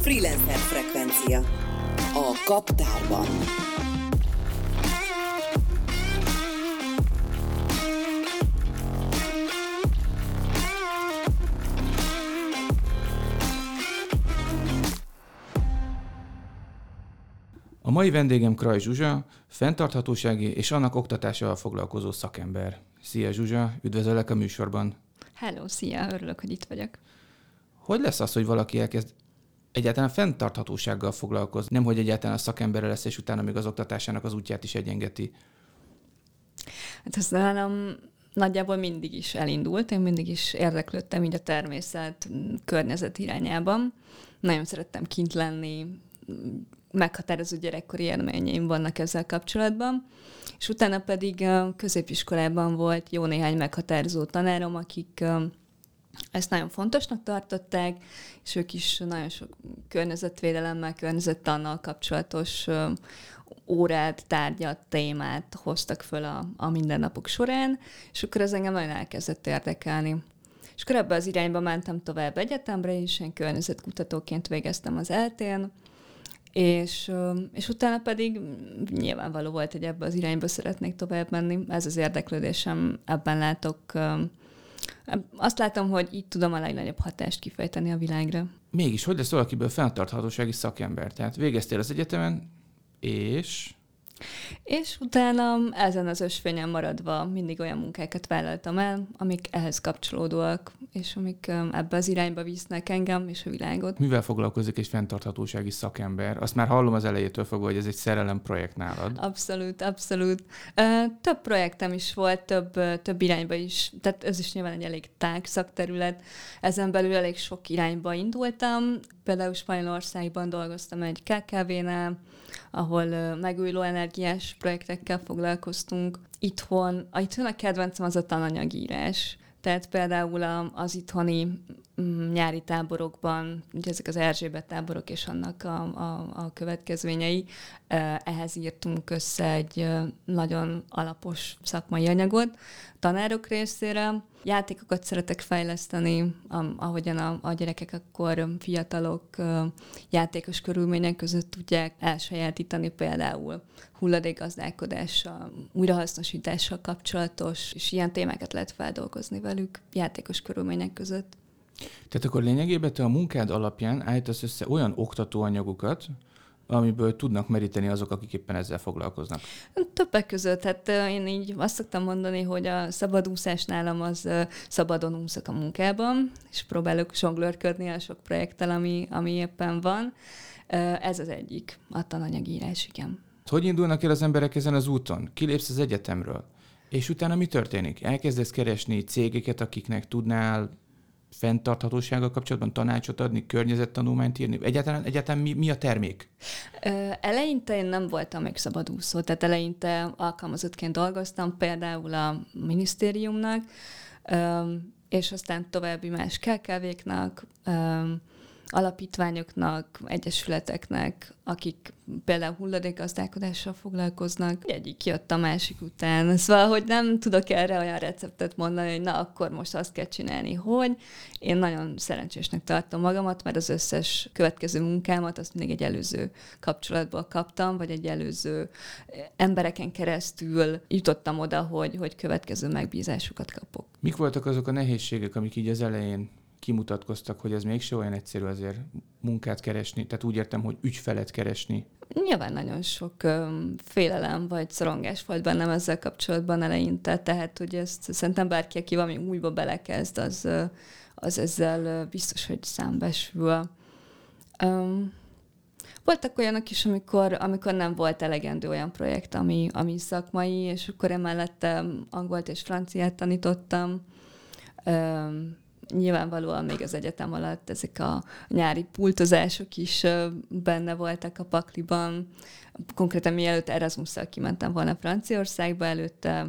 Freelancer frekvencia. A kaptárban. Mai vendégem Kraj Zsuzsa, fenntarthatósági és annak oktatásával foglalkozó szakember. Szia Zsuzsa, üdvözöllek a műsorban. Hello, szia, örülök, hogy itt vagyok. Hogy lesz az, hogy valaki elkezd egyáltalán fenntarthatósággal foglalkozni, nem hogy egyáltalán a szakemberre lesz, és utána még az oktatásának az útját is egyengeti? Hát ez nálam nagyjából mindig is elindult, én mindig is érdeklődtem így a természet környezet irányában. Nagyon szerettem kint lenni, meghatározó gyerekkori élményeim vannak ezzel kapcsolatban. És utána pedig középiskolában volt jó néhány meghatározó tanárom, akik ezt nagyon fontosnak tartották, és ők is nagyon sok környezetvédelemmel, környezettannal kapcsolatos órát, tárgyat, témát hoztak föl a, a mindennapok során, és akkor ez engem nagyon elkezdett érdekelni. És akkor ebbe az irányba mentem tovább egyetemre, és én környezetkutatóként végeztem az eltén, és, és utána pedig nyilvánvaló volt, hogy ebbe az irányba szeretnék tovább menni. Ez az érdeklődésem, ebben látok azt látom, hogy így tudom a legnagyobb hatást kifejteni a világra. Mégis, hogy lesz valakiből fenntarthatósági szakember? Tehát végeztél az egyetemen, és és utána ezen az ösvényen maradva mindig olyan munkákat vállaltam el, amik ehhez kapcsolódóak, és amik ebbe az irányba visznek engem és a világot. Mivel foglalkozik egy fenntarthatósági szakember? Azt már hallom az elejétől fogva, hogy ez egy szerelem projekt nálad. Abszolút, abszolút. Több projektem is volt, több, több irányba is, tehát ez is nyilván egy elég tág szakterület. Ezen belül elég sok irányba indultam. Például Spanyolországban dolgoztam egy KKV-nál, ahol megújuló energiás projektekkel foglalkoztunk. Itthon, itthon a kedvencem az a tananyagírás. Tehát például az itthoni nyári táborokban, ugye ezek az Erzsébet táborok és annak a, a, a következményei, ehhez írtunk össze egy nagyon alapos szakmai anyagot tanárok részére. Játékokat szeretek fejleszteni, ahogyan a, a gyerekek akkor fiatalok játékos körülmények között tudják elsajátítani például hulladékgazdálkodással, újrahasznosítással kapcsolatos, és ilyen témákat lehet feldolgozni velük játékos körülmények között. Tehát akkor lényegében te a munkád alapján állítasz össze olyan oktatóanyagokat, amiből tudnak meríteni azok, akik éppen ezzel foglalkoznak? Többek között, hát én így azt szoktam mondani, hogy a szabadúszás nálam az szabadon úszok a munkában, és próbálok zsonglőrködni a sok projekttel, ami, ami éppen van. Ez az egyik, a tananyagírás, igen. Hogy indulnak el az emberek ezen az úton? Kilépsz az egyetemről, és utána mi történik? Elkezdesz keresni cégeket, akiknek tudnál fenntarthatósággal kapcsolatban tanácsot adni, környezettanulmányt írni? Egyáltalán, egyáltalán mi, mi a termék? Eleinte én nem voltam még szabadúszó, tehát eleinte alkalmazottként dolgoztam például a minisztériumnak, és aztán további más KKV-knak, alapítványoknak, egyesületeknek, akik például hulladékgazdálkodással foglalkoznak. Egyik jött a másik után. Szóval, hogy nem tudok erre olyan receptet mondani, hogy na, akkor most azt kell csinálni, hogy én nagyon szerencsésnek tartom magamat, mert az összes következő munkámat azt mindig egy előző kapcsolatból kaptam, vagy egy előző embereken keresztül jutottam oda, hogy, hogy következő megbízásokat kapok. Mik voltak azok a nehézségek, amik így az elején kimutatkoztak, hogy ez mégse olyan egyszerű azért munkát keresni, tehát úgy értem, hogy ügyfelet keresni. Nyilván nagyon sok um, félelem vagy szorongás volt bennem ezzel kapcsolatban eleinte, tehát hogy ezt szerintem bárki, aki valami újba belekezd, az, az ezzel biztos, hogy számbesül. Um, voltak olyanok is, amikor, amikor nem volt elegendő olyan projekt, ami, ami szakmai, és akkor emellette angolt és franciát tanítottam. Um, nyilvánvalóan még az egyetem alatt ezek a nyári pultozások is benne voltak a pakliban. Konkrétan mielőtt erasmus kimentem volna Franciaországba, előtte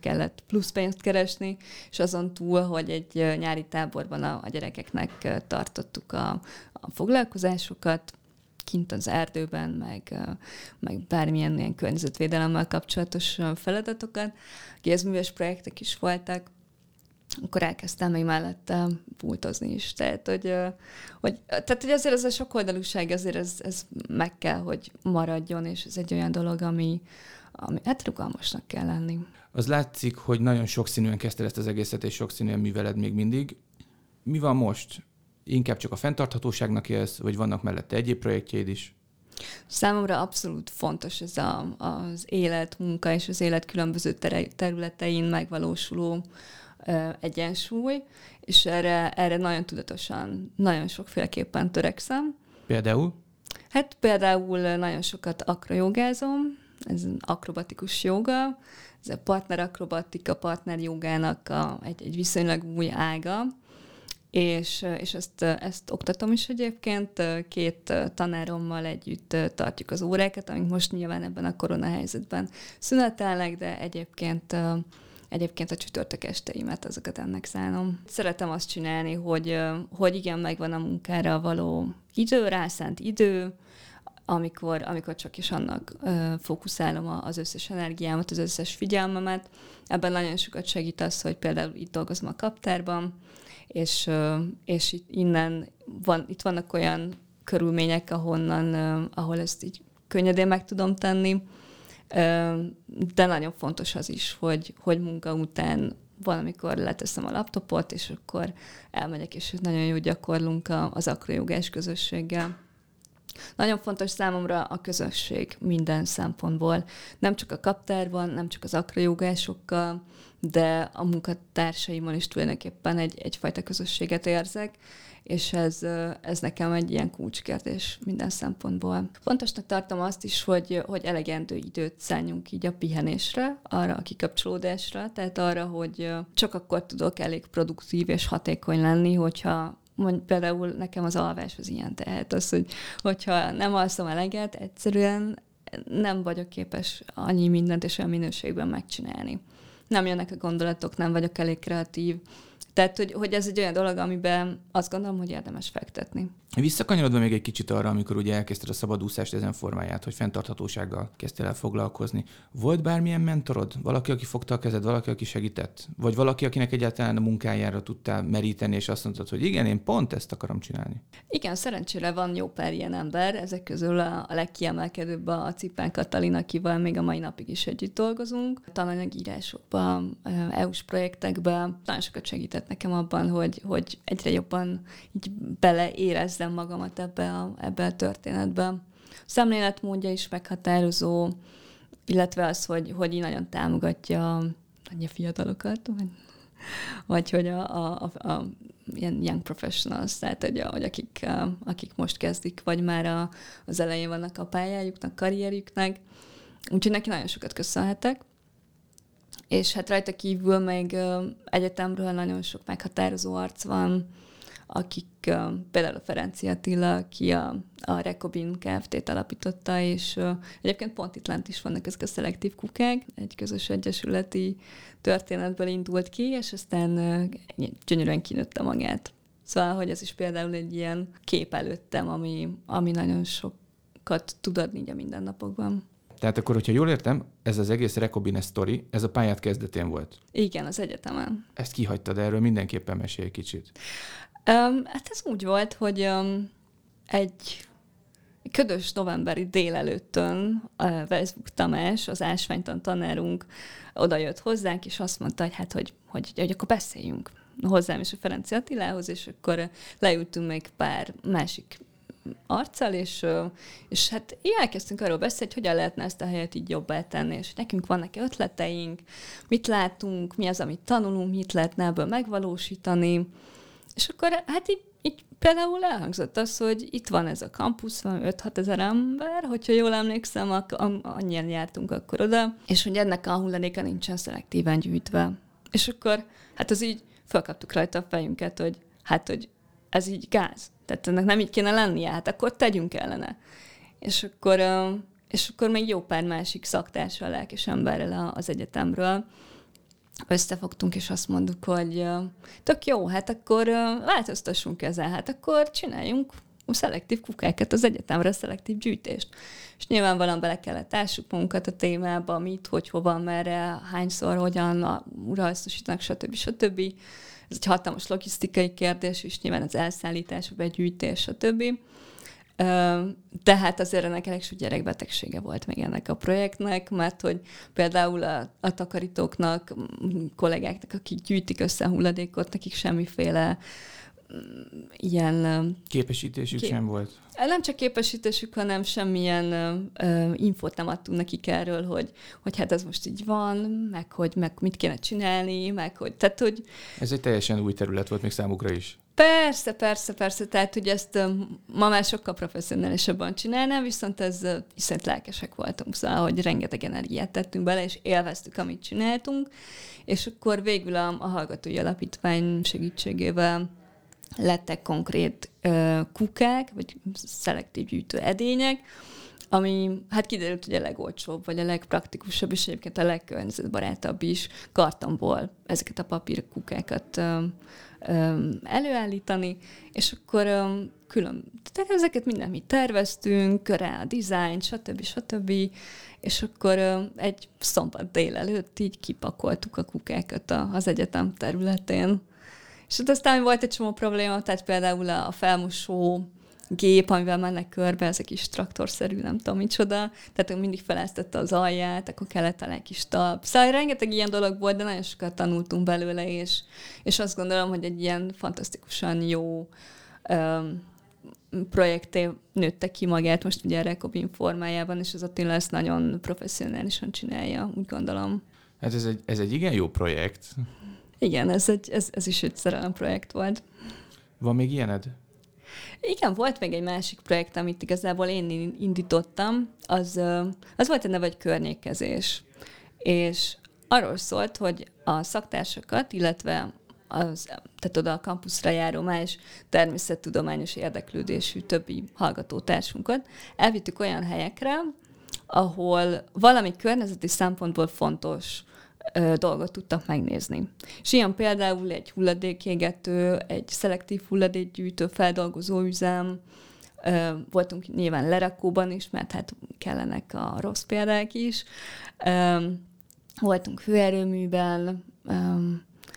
kellett plusz pénzt keresni, és azon túl, hogy egy nyári táborban a, a gyerekeknek tartottuk a, a foglalkozásokat, kint az erdőben, meg, meg bármilyen ilyen környezetvédelemmel kapcsolatos feladatokat. Kézműves projektek is voltak, akkor elkezdtem még mellette pultozni is. Tehát, hogy, hogy, tehát, hogy azért ez a sokoldalúság, azért ez, ez meg kell, hogy maradjon, és ez egy olyan dolog, ami, ami hát rugalmasnak kell lenni. Az látszik, hogy nagyon sokszínűen kezdted ezt az egészet, és sokszínűen műveled még mindig. Mi van most? Inkább csak a fenntarthatóságnak élsz, vagy vannak mellette egyéb projektjeid is? Számomra abszolút fontos ez a, az élet, munka és az élet különböző területein megvalósuló egyensúly, és erre, erre nagyon tudatosan, nagyon sokféleképpen törekszem. Például? Hát például nagyon sokat akrojogázom, ez akrobatikus joga, ez a partner akrobatika, partner jogának a, egy, egy viszonylag új ága, és, és ezt, ezt oktatom is egyébként. Két tanárommal együtt tartjuk az órákat, amik most nyilván ebben a koronahelyzetben szünetelnek, de egyébként Egyébként a csütörtök esteimet, azokat ennek szánom. Szeretem azt csinálni, hogy, hogy igen, megvan a munkára való idő, rászánt idő, amikor, amikor csak is annak ö, fókuszálom az összes energiámat, az összes figyelmemet. Ebben nagyon sokat segít az, hogy például itt dolgozom a kaptárban, és, ö, és itt, innen van, itt vannak olyan körülmények, ahonnan, ö, ahol ezt így könnyedén meg tudom tenni, de nagyon fontos az is, hogy, hogy munka után valamikor leteszem a laptopot, és akkor elmegyek, és nagyon jó gyakorlunk az akrojogás közösséggel. Nagyon fontos számomra a közösség minden szempontból. Nem csak a kaptárban, nem csak az akrajogásokkal, de a munkatársaimmal is tulajdonképpen egy, egyfajta közösséget érzek, és ez, ez nekem egy ilyen kulcskérdés minden szempontból. Fontosnak tartom azt is, hogy, hogy elegendő időt szálljunk így a pihenésre, arra a kikapcsolódásra, tehát arra, hogy csak akkor tudok elég produktív és hatékony lenni, hogyha mondj, például nekem az alvás az ilyen, tehát az, hogy hogyha nem alszom eleget, egyszerűen nem vagyok képes annyi mindent és olyan minőségben megcsinálni. Nem jönnek a gondolatok, nem vagyok elég kreatív, tehát, hogy, hogy ez egy olyan dolog, amiben azt gondolom, hogy érdemes fektetni. Visszakanyarodva még egy kicsit arra, amikor ugye elkezdted a szabadúszást ezen formáját, hogy fenntarthatósággal kezdtél el foglalkozni. Volt bármilyen mentorod? Valaki, aki fogta a kezed, valaki, aki segített? Vagy valaki, akinek egyáltalán a munkájára tudtál meríteni, és azt mondtad, hogy igen, én pont ezt akarom csinálni? Igen, szerencsére van jó pár ilyen ember, ezek közül a, a legkiemelkedőbb a Cipán Katalin, akivel még a mai napig is együtt dolgozunk. Tananyagírásokban, EU-s projektekben nagyon sokat segített nekem abban, hogy, hogy egyre jobban így beleérezz érzem magamat ebbe a, ebbe a történetbe. A szemléletmódja is meghatározó, illetve az, hogy, hogy így nagyon támogatja a fiatalokat, vagy, vagy hogy a, a, a, a ilyen young professionals, tehát hogy, hogy akik, akik most kezdik, vagy már a, az elején vannak a pályájuknak, karrierjüknek. Úgyhogy neki nagyon sokat köszönhetek. És hát rajta kívül még egyetemről nagyon sok meghatározó arc van, akik például a Ferenci Attila, aki a, a Rekobin Kft-t alapította, és egyébként pont itt lent is vannak ezek a szelektív kukák, egy közös egyesületi történetből indult ki, és aztán gyönyörűen kinőtte magát. Szóval, hogy ez is például egy ilyen kép előttem, ami, ami nagyon sokat tud adni a mindennapokban. Tehát akkor, hogyha jól értem, ez az egész Rekobine sztori, ez a pályát kezdetén volt. Igen, az egyetemen. Ezt kihagytad, erről mindenképpen mesélj kicsit. Um, hát ez úgy volt, hogy um, egy ködös novemberi délelőttön a Facebook Tamás, az ásványtan tanárunk oda jött hozzánk, és azt mondta, hogy hát, hogy, hogy, hogy akkor beszéljünk hozzám és a Ferenci Attilához, és akkor leültünk még pár másik arccal, és, és hát elkezdtünk arról beszélni, hogy hogyan lehetne ezt a helyet így jobbá tenni, és nekünk vannak-e ötleteink, mit látunk, mi az, amit tanulunk, mit lehetne ebből megvalósítani, és akkor hát így, így például elhangzott az, hogy itt van ez a kampusz, van 5-6 ezer ember, hogyha jól emlékszem, ak- annyian jártunk akkor oda, és hogy ennek a hulladéka nincsen szelektíven gyűjtve. És akkor hát az így felkaptuk rajta a fejünket, hogy hát, hogy ez így gáz. Tehát ennek nem így kéne lennie, hát akkor tegyünk ellene. És akkor, és akkor még jó pár másik szaktársal, lelkes emberrel az egyetemről, összefogtunk, és azt mondtuk, hogy tök jó, hát akkor változtassunk ezzel, hát akkor csináljunk szelektív kukákat az egyetemre, szelektív gyűjtést. És nyilvánvalóan bele kellett ássuk magunkat a témába, mit, hogy, hova, merre, hányszor, hogyan, uralszosítanak, stb. stb. Ez egy hatalmas logisztikai kérdés, és nyilván az elszállítás, a begyűjtés, stb. De hát azért ennek elég sok gyerekbetegsége volt még ennek a projektnek, mert hogy például a, a takarítóknak, kollégáknak, akik gyűjtik össze a hulladékot, nekik semmiféle ilyen... Képesítésük kép... sem volt? Nem csak képesítésük, hanem semmilyen uh, infót nem adtunk nekik erről, hogy, hogy hát ez most így van, meg hogy meg mit kéne csinálni, meg hogy... Tehát, hogy... Ez egy teljesen új terület volt még számukra is. Persze, persze, persze. Tehát, hogy ezt ma már sokkal professzionálisabban csinálnám, viszont ez viszont lelkesek voltunk, szóval, hogy rengeteg energiát tettünk bele, és élveztük, amit csináltunk, és akkor végül a, a Hallgatói Alapítvány segítségével lettek konkrét ö, kukák, vagy szelektív gyűjtő edények, ami hát kiderült, hogy a legolcsóbb, vagy a legpraktikusabb, és egyébként a legkörnyezetbarátabb is kartonból ezeket a papírkukákat ö, ö, előállítani, és akkor ö, külön, tehát ezeket mindent mi terveztünk, rá a dizájn, stb. stb. És akkor ö, egy szombat délelőtt így kipakoltuk a kukákat az egyetem területén. És ott aztán volt egy csomó probléma, tehát például a felmosó gép, amivel mennek körbe, ez egy kis traktorszerű, nem tudom micsoda, tehát mindig feleztette az alját, akkor kellett talán egy kis talp. Szóval rengeteg ilyen dolog volt, de nagyon sokat tanultunk belőle, és, és azt gondolom, hogy egy ilyen fantasztikusan jó um, projekté nőtte ki magát most ugye a Rekobin formájában, és az Attila ezt nagyon professzionálisan csinálja, úgy gondolom. Hát ez egy, ez egy igen jó projekt. Igen, ez, egy, ez, ez is egy szerelem projekt volt. Van még ilyened? Igen, volt még egy másik projekt, amit igazából én indítottam, az, az volt a neve, hogy környékezés. És arról szólt, hogy a szaktársakat, illetve az, tehát oda a kampuszra járó más természettudományos érdeklődésű többi hallgatótársunkat elvittük olyan helyekre, ahol valami környezeti szempontból fontos ö, dolgot tudtak megnézni. És ilyen például egy hulladékégető, egy szelektív hulladékgyűjtő, feldolgozó üzem, ö, voltunk nyilván lerakóban is, mert hát kellenek a rossz példák is, ö, voltunk hőerőműben, ö,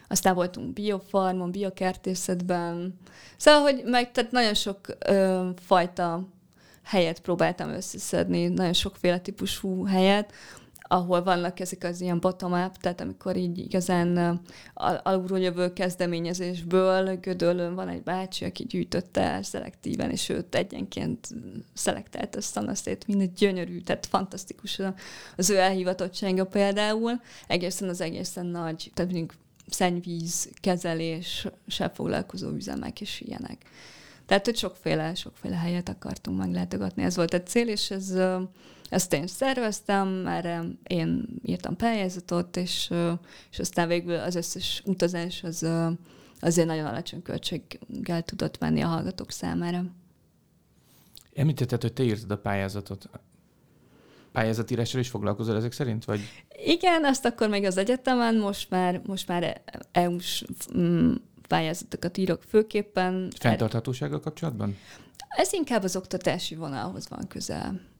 aztán voltunk biofarmon, biokertészetben, szóval, hogy meg tehát nagyon sok ö, fajta helyet próbáltam összeszedni, nagyon sokféle típusú helyet, ahol vannak ezek az ilyen bottom-up, tehát amikor így igazán alulról jövő kezdeményezésből Gödöllön van egy bácsi, aki gyűjtötte el szelektíven, és őt egyenként szelektált a szanaszét, mindegy gyönyörű, tehát fantasztikus az ő elhivatottsága például, egészen az egészen nagy, tehát mondjuk szennyvíz kezeléssel foglalkozó üzemek és ilyenek. Tehát, hogy sokféle, sokféle helyet akartunk meglátogatni. Ez volt a cél, és ez ezt én szerveztem, erre én írtam pályázatot, és, és aztán végül az összes utazás az azért nagyon alacsony költséggel tudott menni a hallgatók számára. Említetted, hogy te írtad a pályázatot. Pályázatírással is foglalkozol ezek szerint? Vagy? Igen, azt akkor még az egyetemen, most már, most már EU-s mm, pályázatokat írok főképpen. Fenntarthatósággal kapcsolatban? Ez inkább az oktatási vonalhoz van közel.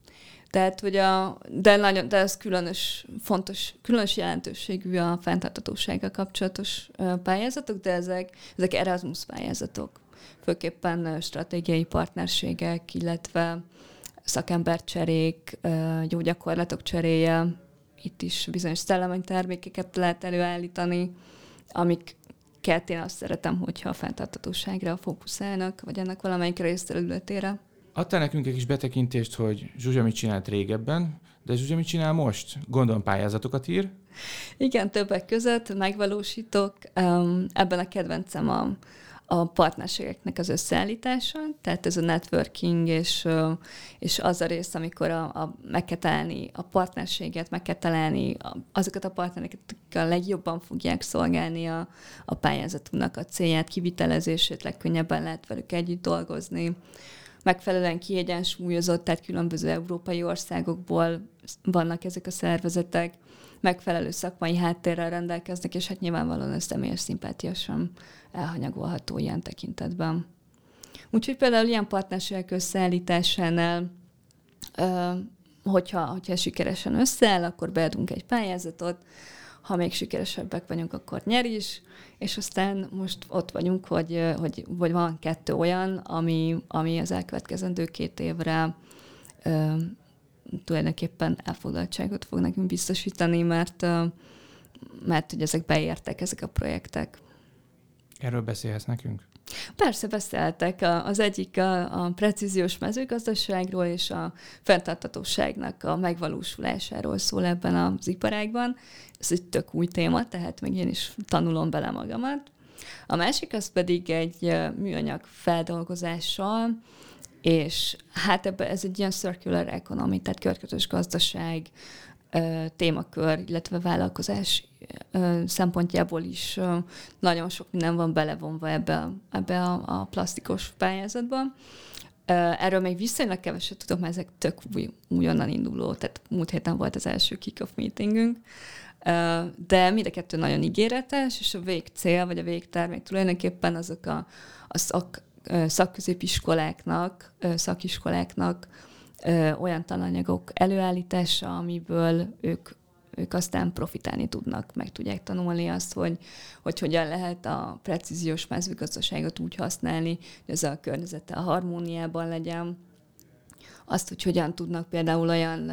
Tehát, hogy a, de, nagyon, de ez különös, fontos, különös jelentőségű a fenntartatósággal kapcsolatos pályázatok, de ezek, ezek Erasmus pályázatok. Főképpen stratégiai partnerségek, illetve szakembercserék, jó gyakorlatok cseréje. Itt is bizonyos szellemi termékeket lehet előállítani, amik én azt szeretem, hogyha a fenntartatóságra fókuszálnak, vagy ennek valamelyik részterületére. Adtál nekünk egy kis betekintést, hogy Zsuzsa mit csinált régebben, de Zsuzsa mit csinál most? Gondolom pályázatokat ír. Igen, többek között megvalósítok. Ebben a kedvencem a, a partnerségeknek az összeállítása, tehát ez a networking, és, és az a rész, amikor a, a, meg kell találni a partnerséget, meg kell találni azokat a partnereket, akik a legjobban fogják szolgálni a, a pályázatunknak a célját, kivitelezését, legkönnyebben lehet velük együtt dolgozni megfelelően kiegyensúlyozott, tehát különböző európai országokból vannak ezek a szervezetek, megfelelő szakmai háttérrel rendelkeznek, és hát nyilvánvalóan a személyes szimpátia sem elhanyagolható ilyen tekintetben. Úgyhogy például ilyen partnerségek összeállításánál, hogyha, hogyha sikeresen összeáll, akkor beadunk egy pályázatot, ha még sikeresebbek vagyunk, akkor nyer is, és aztán most ott vagyunk, hogy, hogy, hogy van kettő olyan, ami, ami az elkövetkezendő két évre ö, tulajdonképpen elfoglaltságot fog nekünk biztosítani, mert, ö, mert hogy ezek beértek, ezek a projektek. Erről beszélhetsz nekünk? Persze beszéltek. Az egyik a, a precíziós mezőgazdaságról és a fenntartatóságnak a megvalósulásáról szól ebben az iparágban. Ez egy tök új téma, tehát még én is tanulom bele magamat. A másik az pedig egy műanyag feldolgozással, és hát ebbe ez egy ilyen circular economy, tehát körkörös gazdaság témakör, illetve vállalkozás szempontjából is nagyon sok minden van belevonva ebbe, ebbe a, a plastikos pályázatba. Erről még viszonylag keveset tudok, mert ezek tök új, újonnan induló, tehát múlt héten volt az első kick-off meetingünk, de mind a kettő nagyon ígéretes, és a végcél, vagy a végtermék tulajdonképpen azok a, a szak, szakközépiskoláknak, szakiskoláknak olyan tananyagok előállítása, amiből ők ők aztán profitálni tudnak, meg tudják tanulni azt, hogy, hogy hogyan lehet a precíziós mezőgazdaságot úgy használni, hogy ez a környezete a harmóniában legyen, azt, hogy hogyan tudnak például olyan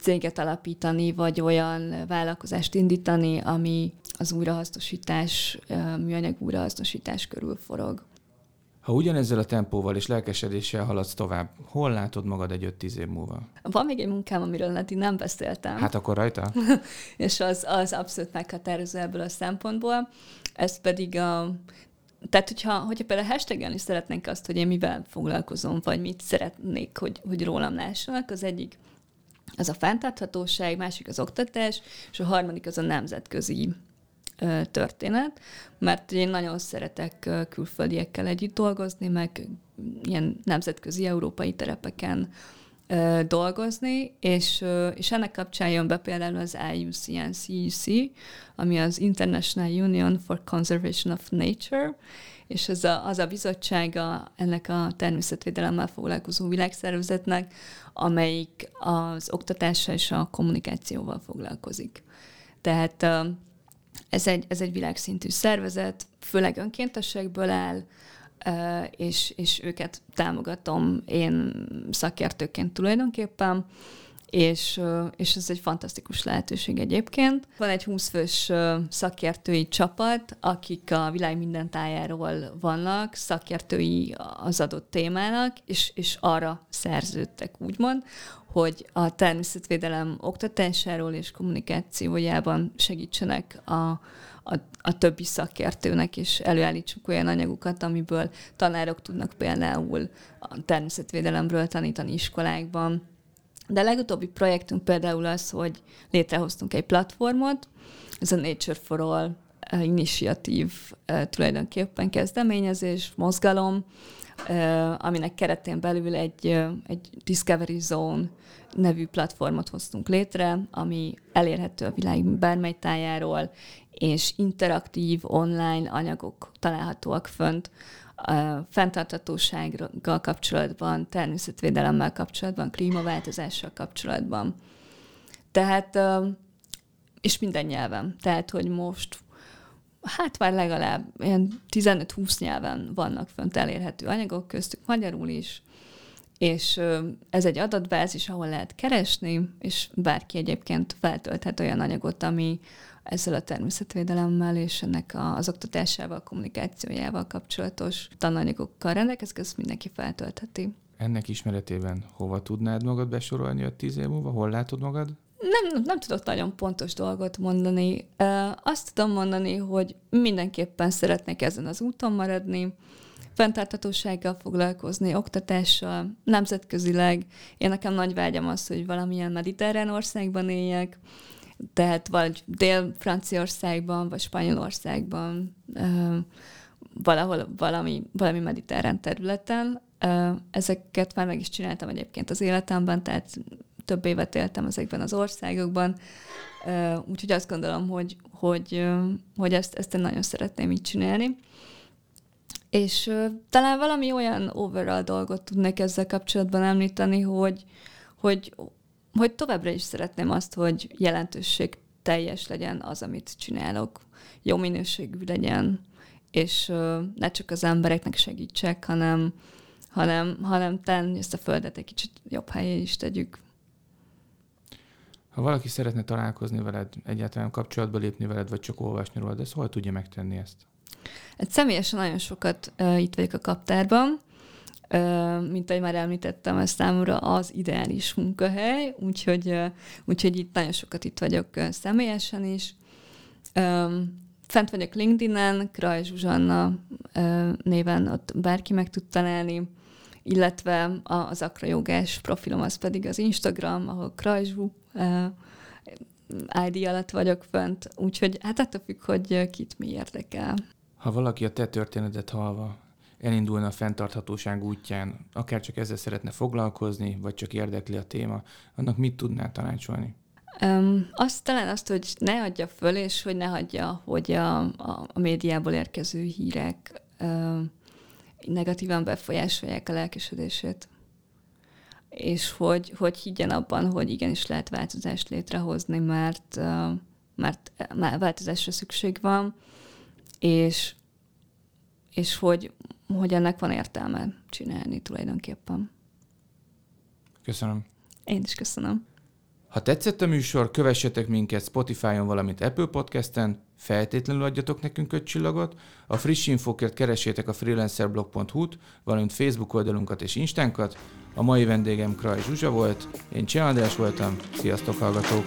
céget alapítani, vagy olyan vállalkozást indítani, ami az újrahasznosítás, műanyag újrahasznosítás körül forog. Ha ugyanezzel a tempóval és lelkesedéssel haladsz tovább, hol látod magad egy 5-10 év múlva? Van még egy munkám, amiről eddig nem beszéltem. Hát akkor rajta? és az, az abszolút meghatározó ebből a szempontból. Ez pedig a tehát, hogyha, hogyha például hashtagelni szeretnénk azt, hogy én mivel foglalkozom, vagy mit szeretnék, hogy, hogy rólam lássanak, az egyik az a fenntarthatóság, másik az oktatás, és a harmadik az a nemzetközi történet, mert én nagyon szeretek külföldiekkel együtt dolgozni, meg ilyen nemzetközi európai terepeken dolgozni, és, és ennek kapcsán jön be például az IUCN-CEC, ami az International Union for Conservation of Nature, és ez a, az a bizottsága ennek a természetvédelemmel foglalkozó világszervezetnek, amelyik az oktatással és a kommunikációval foglalkozik. Tehát ez egy, ez egy világszintű szervezet, főleg önkéntesekből áll, és, és őket támogatom én szakértőként tulajdonképpen, és, és ez egy fantasztikus lehetőség egyébként. Van egy 20 fős szakértői csapat, akik a világ minden tájáról vannak, szakértői az adott témának, és, és arra szerződtek, úgymond, hogy a természetvédelem oktatásáról és kommunikációjában segítsenek a, a, a többi szakértőnek, és előállítsuk olyan anyagokat, amiből tanárok tudnak például a természetvédelemről tanítani iskolákban. De a legutóbbi projektünk például az, hogy létrehoztunk egy platformot, ez a Nature for All eh, initiatív eh, tulajdonképpen kezdeményezés, mozgalom, aminek keretén belül egy, egy Discovery Zone nevű platformot hoztunk létre, ami elérhető a világ bármely tájáról, és interaktív online anyagok találhatóak fönt, a fenntartatósággal kapcsolatban, természetvédelemmel kapcsolatban, klímaváltozással kapcsolatban. Tehát, és minden nyelven. Tehát, hogy most hát már legalább ilyen 15-20 nyelven vannak fönt elérhető anyagok, köztük magyarul is, és ez egy adatbázis, ahol lehet keresni, és bárki egyébként feltölthet olyan anyagot, ami ezzel a természetvédelemmel és ennek az oktatásával, kommunikációjával kapcsolatos tananyagokkal rendelkezik, ezt mindenki feltöltheti. Ennek ismeretében hova tudnád magad besorolni a tíz év múlva? Hol látod magad? Nem, nem tudok nagyon pontos dolgot mondani. Azt tudom mondani, hogy mindenképpen szeretnék ezen az úton maradni, fenntarthatósággal foglalkozni, oktatással, nemzetközileg. Én nekem nagy vágyam az, hogy valamilyen mediterrán országban éljek, tehát vagy Dél-Franciaországban, vagy Spanyolországban, valahol valami, valami mediterrán területen. Ezeket már meg is csináltam egyébként az életemben, tehát több évet éltem ezekben az országokban, úgyhogy azt gondolom, hogy, hogy, hogy ezt, ezt én nagyon szeretném így csinálni. És talán valami olyan overall dolgot tudnék ezzel kapcsolatban említeni, hogy, hogy, hogy továbbra is szeretném azt, hogy jelentőség teljes legyen az, amit csinálok, jó minőségű legyen, és ne csak az embereknek segítsek, hanem, hanem, hanem tenni ezt a földet egy kicsit jobb helyé is tegyük. Ha valaki szeretne találkozni veled, egyáltalán kapcsolatba lépni veled, vagy csak olvasni rólad, ez hol tudja megtenni ezt? Hát személyesen nagyon sokat uh, itt vagyok a kaptárban, uh, mint ahogy már említettem, ez számomra az ideális munkahely, úgyhogy, uh, úgyhogy itt nagyon sokat itt vagyok uh, személyesen is. Um, fent vagyok LinkedIn-en, Kraj Zsuzsanna néven ott bárki meg tud találni, illetve az akrajogás profilom az pedig az Instagram, ahol Krajzsú ID alatt vagyok fönt, úgyhogy hát attól függ, hogy kit mi érdekel. Ha valaki a te történetet halva elindulna a fenntarthatóság útján, akár csak ezzel szeretne foglalkozni, vagy csak érdekli a téma, annak mit tudnál tanácsolni? Um, azt talán azt, hogy ne adja föl, és hogy ne hagyja, hogy a, a, a médiából érkező hírek uh, negatívan befolyásolják a lelkesedését. És hogy, hogy higgyen abban, hogy igenis lehet változást létrehozni, mert, mert már változásra szükség van, és, és hogy, hogy ennek van értelme csinálni tulajdonképpen. Köszönöm. Én is köszönöm. Ha tetszett a műsor, kövessetek minket Spotify-on, valamint Apple Podcast-en, feltétlenül adjatok nekünk öt csillagot, a friss infókért keresétek a freelancerblog.hu-t, valamint Facebook oldalunkat és Instánkat. A mai vendégem Kraj Zsuzsa volt, én Cseh András voltam, sziasztok hallgatók!